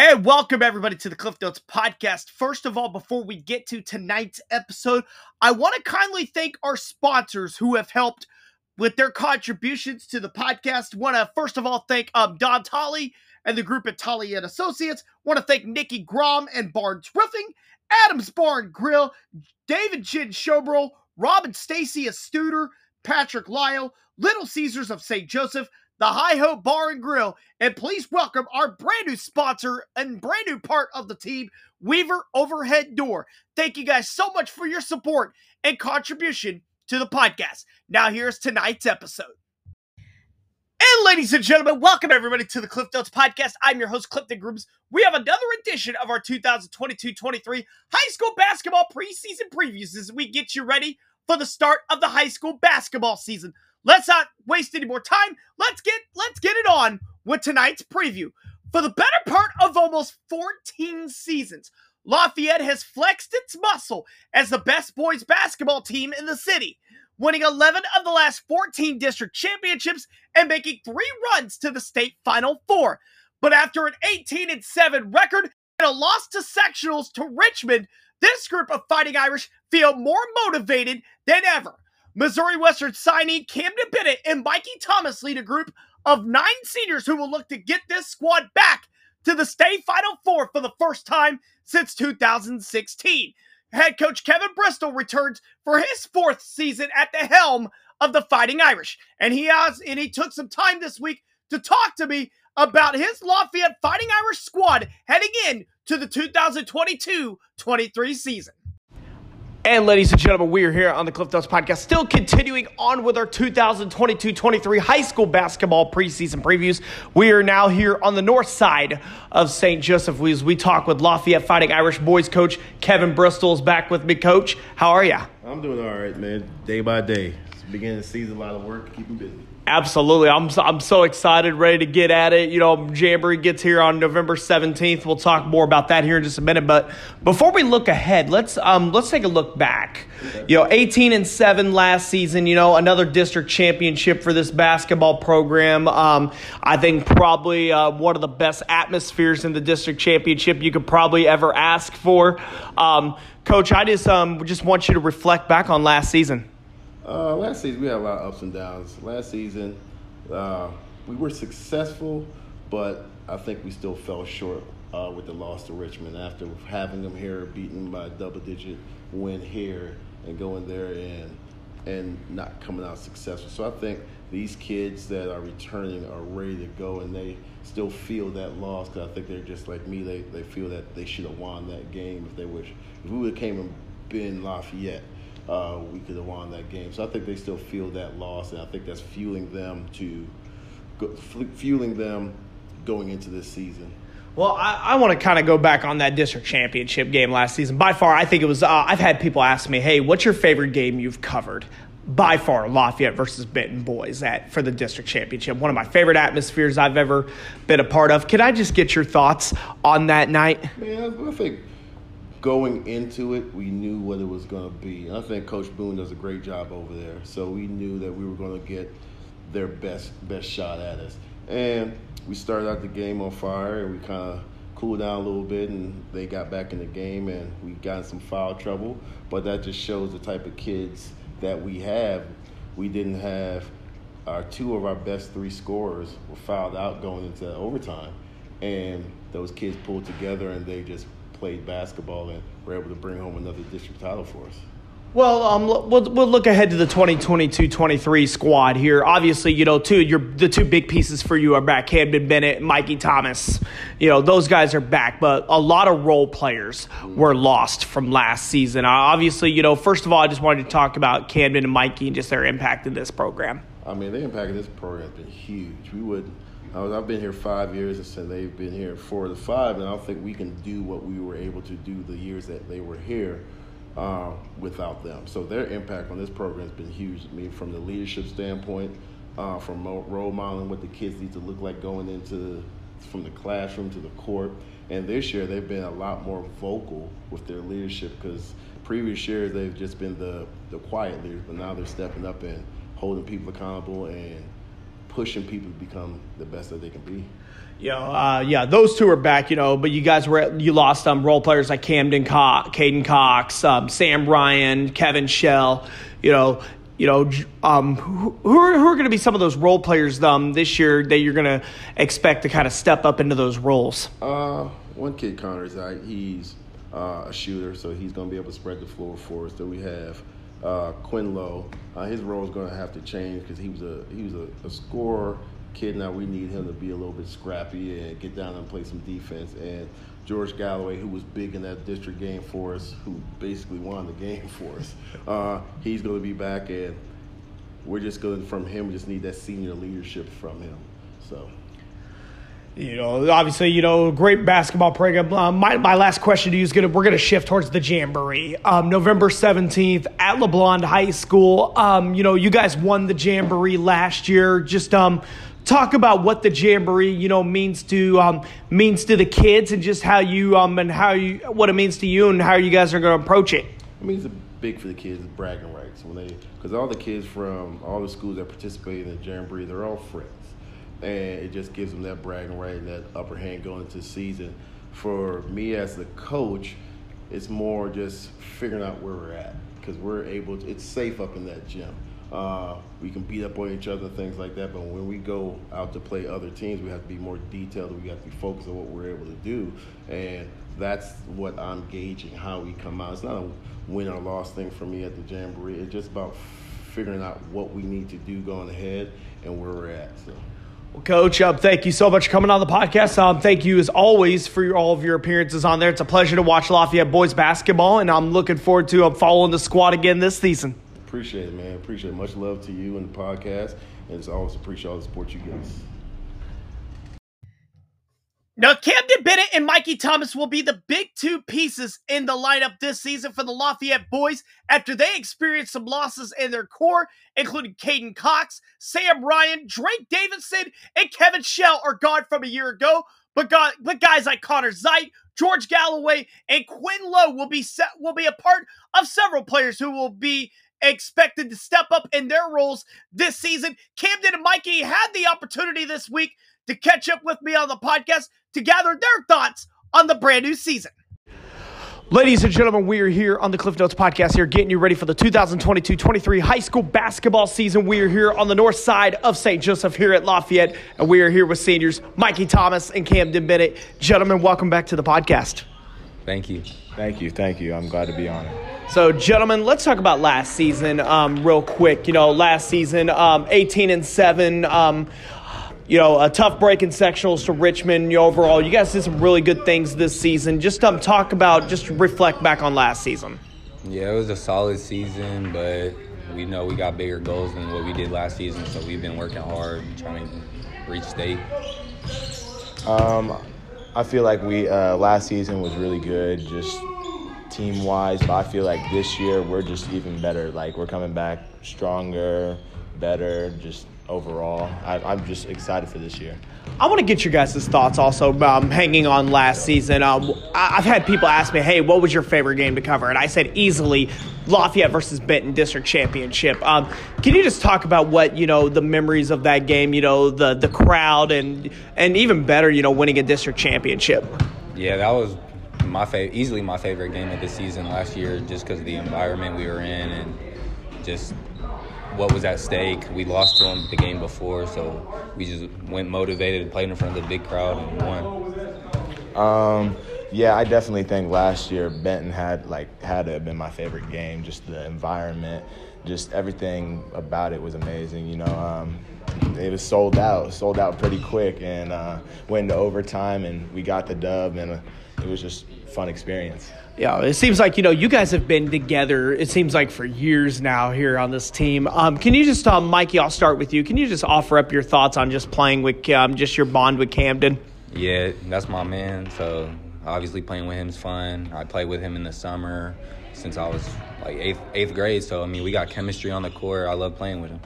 And welcome everybody to the Cliff Notes podcast. First of all, before we get to tonight's episode, I want to kindly thank our sponsors who have helped with their contributions to the podcast. Want to first of all thank um, Don Tolley and the group at Tolley and Associates. Want to thank Nikki Grom and Barnes Roofing, Adams Barn Grill, David Chin Showbro, Robin Stacy Astuder, Patrick Lyle, Little Caesars of St. Joseph, the High Hope Bar and Grill, and please welcome our brand new sponsor and brand new part of the team, Weaver Overhead Door. Thank you guys so much for your support and contribution to the podcast. Now, here's tonight's episode. And ladies and gentlemen, welcome everybody to the Cliff Notes podcast. I'm your host, Clifton Grooms. We have another edition of our 2022-23 high school basketball preseason previews as we get you ready for the start of the high school basketball season. Let's not waste any more time. Let's get let's get it on with tonight's preview. For the better part of almost 14 seasons, Lafayette has flexed its muscle as the best boys basketball team in the city, winning 11 of the last 14 district championships and making three runs to the state final four. But after an 18 and 7 record and a loss to sectionals to Richmond, this group of Fighting Irish feel more motivated than ever. Missouri Western signee Camden Bennett and Mikey Thomas lead a group of nine seniors who will look to get this squad back to the state Final Four for the first time since 2016. Head coach Kevin Bristol returns for his fourth season at the helm of the Fighting Irish, and he has and he took some time this week to talk to me about his Lafayette Fighting Irish squad heading in to the 2022-23 season. And ladies and gentlemen, we are here on the Cliff Notes podcast, still continuing on with our 2022-23 high school basketball preseason previews. We are now here on the north side of St. Joseph as we talk with Lafayette Fighting Irish boys coach Kevin Bristol is back with me. Coach, how are you? I'm doing all right, man. Day by day. It's the beginning of the season, a lot of work, keeping busy. Absolutely. I'm, I'm so excited, ready to get at it. You know, Jamboree gets here on November 17th. We'll talk more about that here in just a minute. But before we look ahead, let's um, let's take a look back. You know, 18 and 7 last season, you know, another district championship for this basketball program. Um, I think probably uh, one of the best atmospheres in the district championship you could probably ever ask for. Um, Coach, I just um, just want you to reflect back on last season. Uh, last season, we had a lot of ups and downs. Last season, uh, we were successful, but I think we still fell short uh, with the loss to Richmond after having them here, beaten by a double digit win here, and going there and and not coming out successful. So I think these kids that are returning are ready to go, and they still feel that loss because I think they're just like me. They they feel that they should have won that game if they wish. If we would have came and been Lafayette uh, we could have won that game. So I think they still feel that loss, and I think that's fueling them to go, fueling them going into this season. Well, I, I want to kind of go back on that district championship game last season. By far, I think it was. Uh, I've had people ask me, "Hey, what's your favorite game you've covered?" By far, Lafayette versus Benton boys at for the district championship. One of my favorite atmospheres I've ever been a part of. Can I just get your thoughts on that night? Man, I think going into it, we knew what it was going to be. And I think Coach Boone does a great job over there. So we knew that we were going to get their best best shot at us. And we started out the game on fire, and we kind of cooled down a little bit, and they got back in the game, and we got some foul trouble. But that just shows the type of kids that we have. We didn't have our two of our best three scorers were fouled out going into overtime, and those kids pulled together and they just played basketball and were able to bring home another district title for us. Well, um, we'll, we'll look ahead to the 2022-23 squad here. Obviously, you know, two your the two big pieces for you are back: Camden Bennett, Mikey Thomas. You know, those guys are back, but a lot of role players were lost from last season. Uh, obviously, you know, first of all, I just wanted to talk about Camden and Mikey and just their impact in this program. I mean, the impact of this program has been huge. We would I was, I've been here five years, and they've been here four to five, and I don't think we can do what we were able to do the years that they were here uh, without them. So their impact on this program has been huge. I mean, from the leadership standpoint, uh, from role modeling what the kids need to look like going into from the classroom to the court. And this year, they've been a lot more vocal with their leadership because previous years they've just been the the quiet leaders, but now they're stepping up and holding people accountable and pushing people to become the best that they can be. Know, uh, yeah, those two are back. You know, but you guys were you lost um, role players like Camden Cox, Caden Cox, um, Sam Ryan, Kevin Shell. You know, you know, um, who, who are, who are going to be some of those role players um, this year that you're going to expect to kind of step up into those roles? Uh, one kid, Connor Zite, he's uh, a shooter, so he's going to be able to spread the floor for us. That we have uh, Quinn Uh, his role is going to have to change because he was a he was a, a scorer kid. Now we need him to be a little bit scrappy and get down and play some defense. And George Galloway, who was big in that district game for us, who basically won the game for us, uh, he's going to be back, and we're just going from him. We just need that senior leadership from him. So. You know, obviously, you know, great basketball program. Uh, my, my last question to you is gonna we're gonna shift towards the jamboree. Um, November seventeenth at LeBlond High School. Um, you know, you guys won the jamboree last year. Just um, talk about what the jamboree you know means to um, means to the kids and just how you um and how you what it means to you and how you guys are going to approach it. It means big for the kids bragging rights when they because all the kids from all the schools that participate in the jamboree they're all friends and it just gives them that bragging right and that upper hand going into the season. For me as the coach, it's more just figuring out where we're at because we're able. To, it's safe up in that gym. Uh, we can beat up on each other, things like that. But when we go out to play other teams, we have to be more detailed. We have to be focused on what we're able to do, and that's what I'm gauging how we come out. It's not a win or loss thing for me at the jamboree. It's just about figuring out what we need to do going ahead and where we're at. So. Well, Coach, uh, thank you so much for coming on the podcast. Um, thank you, as always, for your, all of your appearances on there. It's a pleasure to watch Lafayette boys basketball, and I'm looking forward to uh, following the squad again this season. Appreciate it, man. Appreciate it. Much love to you and the podcast. And it's always appreciate all the support you give us. Now, Camden Bennett and Mikey Thomas will be the big two pieces in the lineup this season for the Lafayette boys after they experienced some losses in their core, including Caden Cox, Sam Ryan, Drake Davidson, and Kevin Shell are gone from a year ago. But, God, but guys like Connor Zite, George Galloway, and Quinn Lowe will be set, will be a part of several players who will be expected to step up in their roles this season. Camden and Mikey had the opportunity this week to catch up with me on the podcast to gather their thoughts on the brand new season. Ladies and gentlemen, we are here on the Cliff Notes podcast here, getting you ready for the 2022-23 high school basketball season. We are here on the north side of St. Joseph here at Lafayette, and we are here with seniors Mikey Thomas and Camden Bennett. Gentlemen, welcome back to the podcast. Thank you. Thank you. Thank you. I'm glad to be on it. So, gentlemen, let's talk about last season um, real quick. You know, last season, um, 18 and 7. Um, you know, a tough break in sectionals to Richmond. You know, overall, you guys did some really good things this season. Just um, talk about, just reflect back on last season. Yeah, it was a solid season, but we know we got bigger goals than what we did last season, so we've been working hard trying to reach state. Um, I feel like we uh, last season was really good, just team wise. But I feel like this year we're just even better. Like we're coming back stronger, better, just overall. I, am just excited for this year. I want to get your guys' thoughts also um, hanging on last season. Um, I've had people ask me, hey, what was your favorite game to cover? And I said easily Lafayette versus Benton District Championship. Um, can you just talk about what, you know, the memories of that game, you know, the, the crowd and, and even better, you know, winning a district championship? Yeah, that was my favorite, easily my favorite game of the season last year just because of the environment we were in and just what was at stake. We lost to them the game before, so we just went motivated, played in front of the big crowd, and won. Um, yeah, I definitely think last year Benton had like had to have been my favorite game. Just the environment, just everything about it was amazing. You know, um, it was sold out, sold out pretty quick, and uh, went into overtime, and we got the dub, and uh, it was just fun experience. Yeah, it seems like you know you guys have been together. It seems like for years now here on this team. Um, can you just, um, Mikey? I'll start with you. Can you just offer up your thoughts on just playing with, um, just your bond with Camden? Yeah, that's my man. So obviously playing with him is fun. I played with him in the summer since I was like eighth eighth grade. So I mean, we got chemistry on the court. I love playing with him.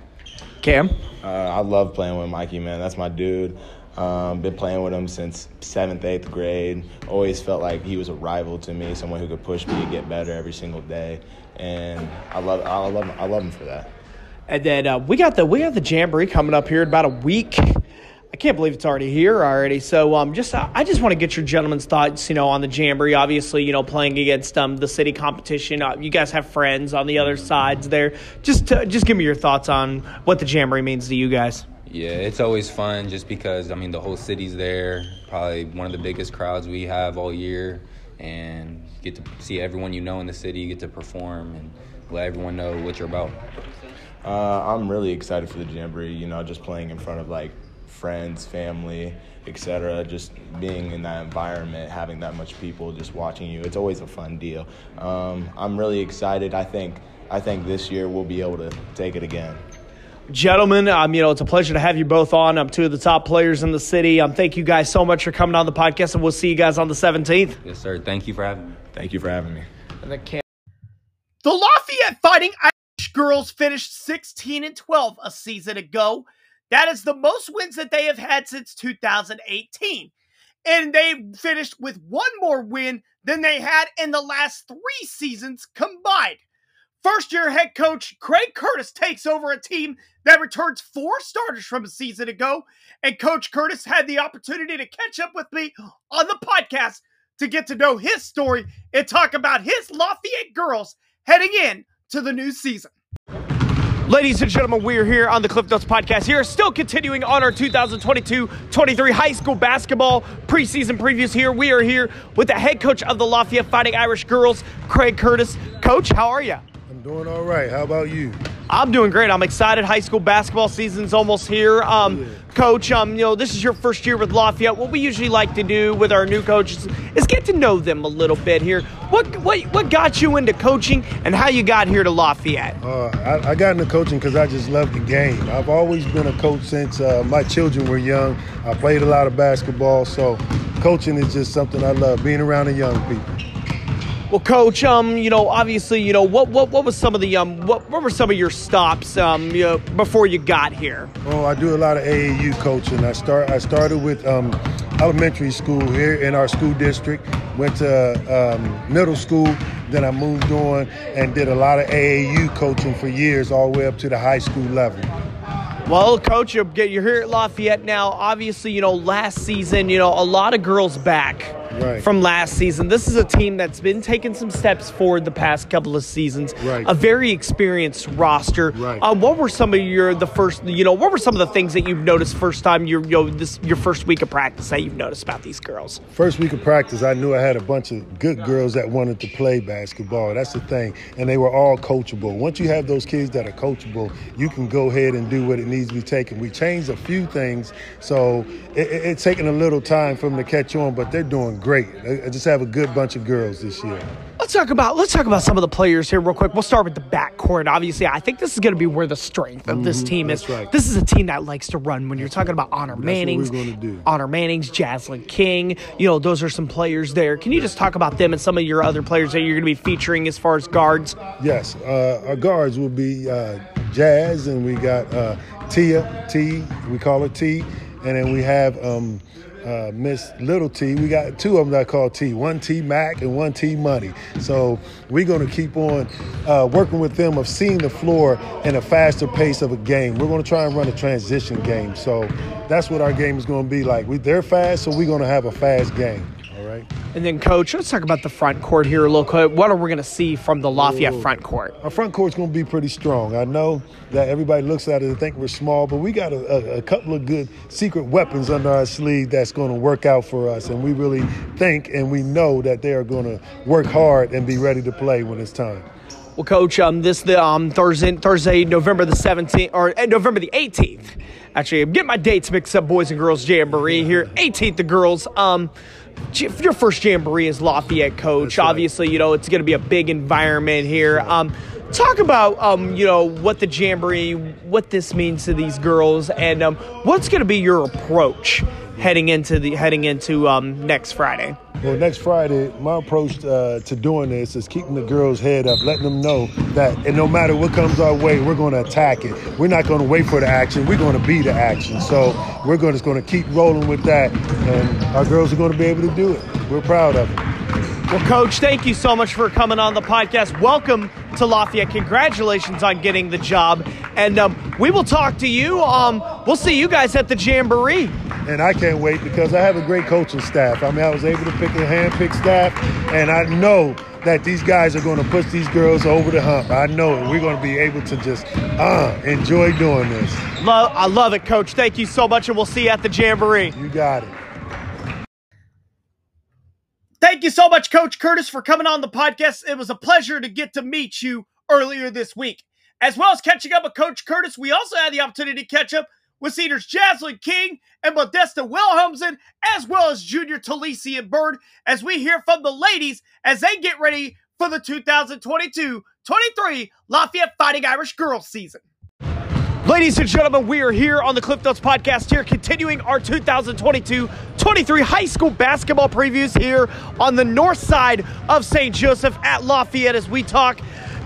Cam, uh, I love playing with Mikey, man. That's my dude. Um, been playing with him since seventh, eighth grade. Always felt like he was a rival to me, someone who could push me to get better every single day, and I love, I love, I love him for that. And then uh, we got the we got the jamboree coming up here in about a week. I can't believe it's already here already. So um, just I just want to get your gentlemen's thoughts, you know, on the jamboree. Obviously, you know, playing against um, the city competition. Uh, you guys have friends on the other sides there. Just just give me your thoughts on what the jamboree means to you guys. Yeah, it's always fun just because I mean the whole city's there. Probably one of the biggest crowds we have all year, and get to see everyone you know in the city, get to perform, and let everyone know what you're about. Uh, I'm really excited for the jamboree. You know, just playing in front of like friends, family, etc. Just being in that environment, having that much people just watching you, it's always a fun deal. Um, I'm really excited. I think I think this year we'll be able to take it again. Gentlemen, um, you know, it's a pleasure to have you both on. I'm two of the top players in the city. Um, thank you guys so much for coming on the podcast, and we'll see you guys on the 17th. Yes, sir. Thank you for having me. Thank you for having me. The Lafayette Fighting Irish girls finished 16 and 12 a season ago. That is the most wins that they have had since 2018. And they finished with one more win than they had in the last three seasons combined. First year head coach Craig Curtis takes over a team that returns four starters from a season ago. And Coach Curtis had the opportunity to catch up with me on the podcast to get to know his story and talk about his Lafayette girls heading in to the new season. Ladies and gentlemen, we are here on the Cliff Notes podcast. Here, still continuing on our 2022-23 high school basketball preseason previews. Here, we are here with the head coach of the Lafayette Fighting Irish Girls, Craig Curtis. Coach, how are you? I'm doing all right. How about you? I'm doing great. I'm excited. High school basketball season's almost here. Um, yeah. Coach, um, you know, this is your first year with Lafayette. What we usually like to do with our new coaches is get to know them a little bit here. What what what got you into coaching and how you got here to Lafayette? Uh, I, I, got into coaching because I just love the game. I've always been a coach since uh, my children were young. I played a lot of basketball, so coaching is just something I love. Being around the young people. Well, coach, um, you know, obviously, you know, what what what was some of the um, what what were some of your stops um, you know, before you got here? Oh, I do a lot of AAU coaching. I start I started with um, elementary school here in our school district. Went to um, middle school, then I moved on and did a lot of AAU coaching for years, all the way up to the high school level. Well, coach, you're, you're here at Lafayette now. Obviously, you know, last season, you know, a lot of girls back right. from last season. This is a team that's been taking some steps forward the past couple of seasons. Right. A very experienced roster. Right. Uh, what were some of your the first? You know, what were some of the things that you've noticed first time you you know this your first week of practice that you've noticed about these girls? First week of practice, I knew I had a bunch of good girls that wanted to play basketball. That's the thing, and they were all coachable. Once you have those kids that are coachable, you can go ahead and do what it needs to be taken. We changed a few things, so it, it, it's taking a little time for them to catch on, but they're doing great. I just have a good bunch of girls this year. Let's talk about let's talk about some of the players here real quick. We'll start with the backcourt. Obviously, I think this is going to be where the strength of this mm-hmm, team is. Right. This is a team that likes to run. When you're talking about Honor that's Manning's, Honor Manning's, Jaslyn King, you know those are some players there. Can you just talk about them and some of your other players that you're going to be featuring as far as guards? Yes, uh, our guards will be uh, Jazz, and we got uh, Tia T. We call her T, and then we have. Um, uh, Miss Little T. We got two of them that I call T. One T Mac and one T Money. So we're going to keep on uh, working with them of seeing the floor in a faster pace of a game. We're going to try and run a transition game. So that's what our game is going to be like. We, they're fast, so we're going to have a fast game. Right. And then, coach, let's talk about the front court here a little quick. What are we going to see from the Lafayette front court? Our front court's going to be pretty strong. I know that everybody looks at it and think we're small, but we got a, a, a couple of good secret weapons under our sleeve that's going to work out for us. And we really think and we know that they are going to work hard and be ready to play when it's time. Well, coach, um, this the um Thursday, Thursday, November the seventeenth or uh, November the eighteenth. Actually, I'm getting my dates mixed up. Boys and girls jamboree here. Eighteenth, the girls. Um, your first jamboree is Lafayette coach. Right. Obviously, you know it's going to be a big environment here. Um, talk about um, you know what the jamboree, what this means to these girls, and um, what's going to be your approach heading into the heading into um, next Friday. Well, next Friday, my approach uh, to doing this is keeping the girls' head up, letting them know that and no matter what comes our way, we're going to attack it. We're not going to wait for the action. We're going to be the action. So we're going to, going to keep rolling with that, and our girls are going to be able to do it. We're proud of it. Well, Coach, thank you so much for coming on the podcast. Welcome to Lafayette. Congratulations on getting the job. And um, we will talk to you. Um, we'll see you guys at the Jamboree. And I can't wait because I have a great coaching staff. I mean, I was able to pick a hand-picked staff, and I know that these guys are going to push these girls over the hump. I know it. We're going to be able to just uh, enjoy doing this. Love, I love it, Coach. Thank you so much, and we'll see you at the Jamboree. You got it. Thank you so much, Coach Curtis, for coming on the podcast. It was a pleasure to get to meet you earlier this week. As well as catching up with Coach Curtis, we also had the opportunity to catch up with Cedars Jaslyn King and Modesta Wilhelmsen, as well as Junior Talisia Bird, as we hear from the ladies as they get ready for the 2022 23 Lafayette Fighting Irish Girls season. Ladies and gentlemen, we are here on the Cliff Notes podcast here, continuing our 2022-23 high school basketball previews here on the north side of St. Joseph at Lafayette as we talk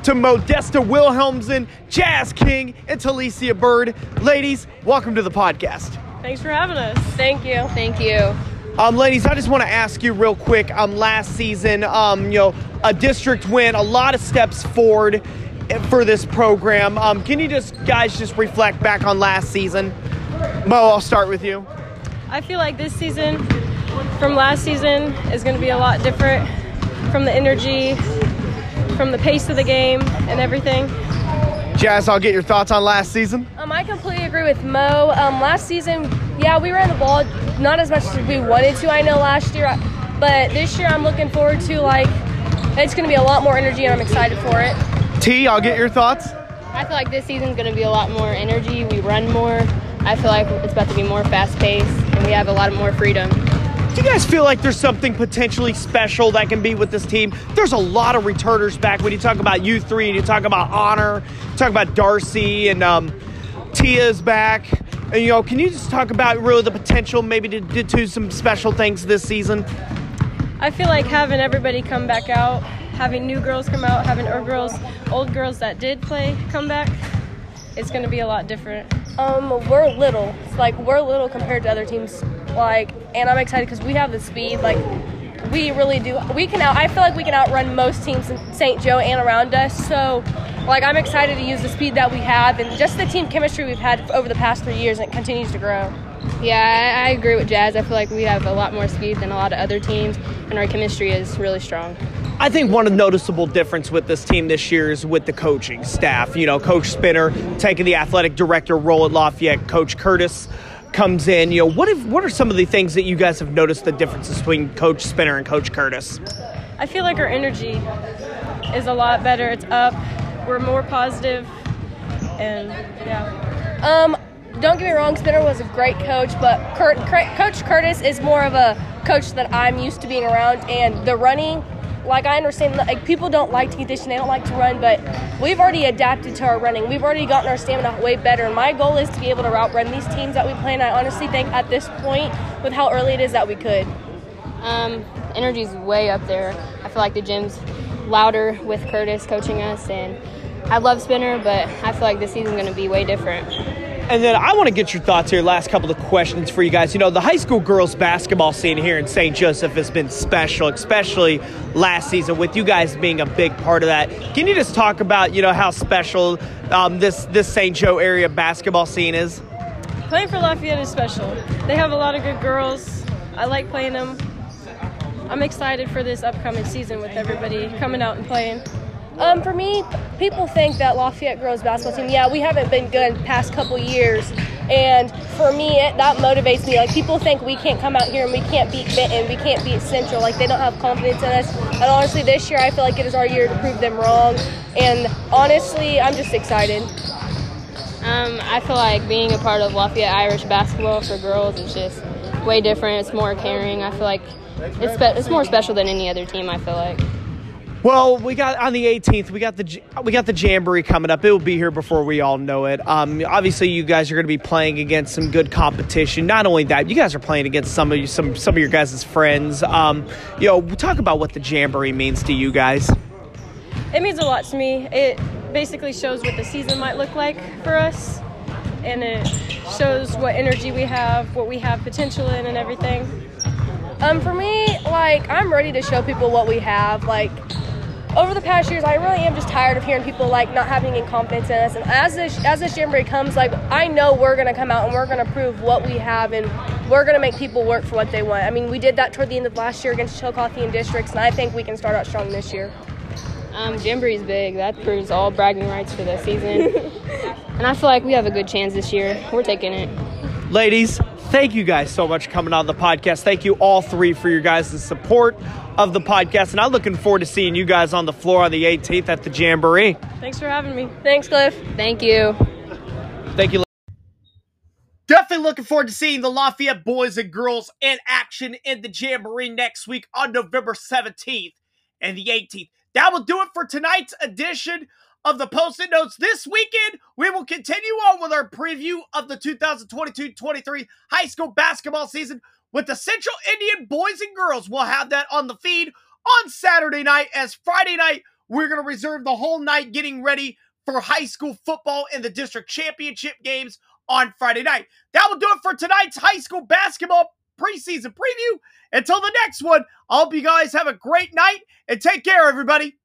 to Modesta Wilhelmsen, Jazz King, and Talicia Bird. Ladies, welcome to the podcast. Thanks for having us. Thank you. Thank you. Um, ladies, I just want to ask you real quick. Um, last season, um, you know, a district win, a lot of steps forward for this program. Um, can you just, guys, just reflect back on last season? Mo, I'll start with you. I feel like this season from last season is going to be a lot different from the energy, from the pace of the game, and everything. Jazz, I'll get your thoughts on last season. Um, I completely agree with Mo. Um, last season, yeah, we ran the ball not as much as we wanted to. I know last year, but this year I'm looking forward to like it's going to be a lot more energy, and I'm excited for it. T, I'll get your thoughts. I feel like this season's going to be a lot more energy. We run more. I feel like it's about to be more fast paced, and we have a lot more freedom. Do you guys feel like there's something potentially special that can be with this team? There's a lot of returners back when you talk about U3 and you talk about Honor, you talk about Darcy and um, Tia's back. And, you know, can you just talk about really the potential maybe to, to do some special things this season? I feel like having everybody come back out, having new girls come out, having old girls, old girls that did play come back, it's going to be a lot different. Um, we're little. It's like we're little compared to other teams. Like, and I'm excited because we have the speed. Like, we really do. We can out. I feel like we can outrun most teams in St. Joe and around us. So, like, I'm excited to use the speed that we have and just the team chemistry we've had over the past three years, and it continues to grow. Yeah, I, I agree with Jazz. I feel like we have a lot more speed than a lot of other teams, and our chemistry is really strong. I think one of the noticeable difference with this team this year is with the coaching staff. You know, Coach Spinner taking the athletic director role at Lafayette, Coach Curtis comes in. You know, what if, what are some of the things that you guys have noticed the differences between Coach Spinner and Coach Curtis? I feel like our energy is a lot better. It's up. We're more positive, and yeah. Um, don't get me wrong, Spinner was a great coach, but Kurt, Coach Curtis is more of a coach that I'm used to being around, and the running. Like I understand, like people don't like to condition, they don't like to run, but we've already adapted to our running. We've already gotten our stamina way better. And my goal is to be able to outrun these teams that we play. And I honestly think at this point, with how early it is, that we could. Um, energy's way up there. I feel like the gym's louder with Curtis coaching us, and I love Spinner, but I feel like this season's going to be way different. And then I want to get your thoughts here. Last couple of questions for you guys. You know, the high school girls basketball scene here in St. Joseph has been special, especially last season, with you guys being a big part of that. Can you just talk about, you know, how special um, this this St. Joe area basketball scene is? Playing for Lafayette is special. They have a lot of good girls. I like playing them. I'm excited for this upcoming season with everybody coming out and playing. Um, for me, people think that Lafayette girls basketball team, yeah, we haven't been good past couple years. And for me, it, that motivates me. Like, people think we can't come out here and we can't beat Benton, we can't beat Central. Like, they don't have confidence in us. And honestly, this year, I feel like it is our year to prove them wrong. And honestly, I'm just excited. Um, I feel like being a part of Lafayette Irish basketball for girls is just way different. It's more caring. I feel like it's, spe- it's more special than any other team, I feel like. Well, we got on the 18th. We got the we got the jamboree coming up. It will be here before we all know it. Um, obviously, you guys are going to be playing against some good competition. Not only that, you guys are playing against some of you, some some of your guys' friends. Um, you know, talk about what the jamboree means to you guys. It means a lot to me. It basically shows what the season might look like for us, and it shows what energy we have, what we have potential in, and everything. Um, for me, like I'm ready to show people what we have. Like over the past years, I really am just tired of hearing people like not having any confidence in us. And as this as this jamboree comes, like I know we're gonna come out and we're gonna prove what we have, and we're gonna make people work for what they want. I mean, we did that toward the end of last year against Chillicothe and districts, and I think we can start out strong this year. Um, Jamboree's big. That proves all bragging rights for the season. and I feel like we have a good chance this year. We're taking it. Ladies, thank you guys so much for coming on the podcast. Thank you all three for your guys' support of the podcast. And I'm looking forward to seeing you guys on the floor on the 18th at the Jamboree. Thanks for having me. Thanks, Cliff. Thank you. Thank you. Definitely looking forward to seeing the Lafayette boys and girls in action in the Jamboree next week on November 17th and the 18th. That will do it for tonight's edition of the Post-it Notes. This weekend, we will continue on with our preview of the 2022-23 high school basketball season with the Central Indian boys and girls. We'll have that on the feed on Saturday night as Friday night, we're going to reserve the whole night getting ready for high school football and the district championship games on Friday night. That will do it for tonight's high school basketball preseason preview. Until the next one, I hope you guys have a great night and take care, everybody.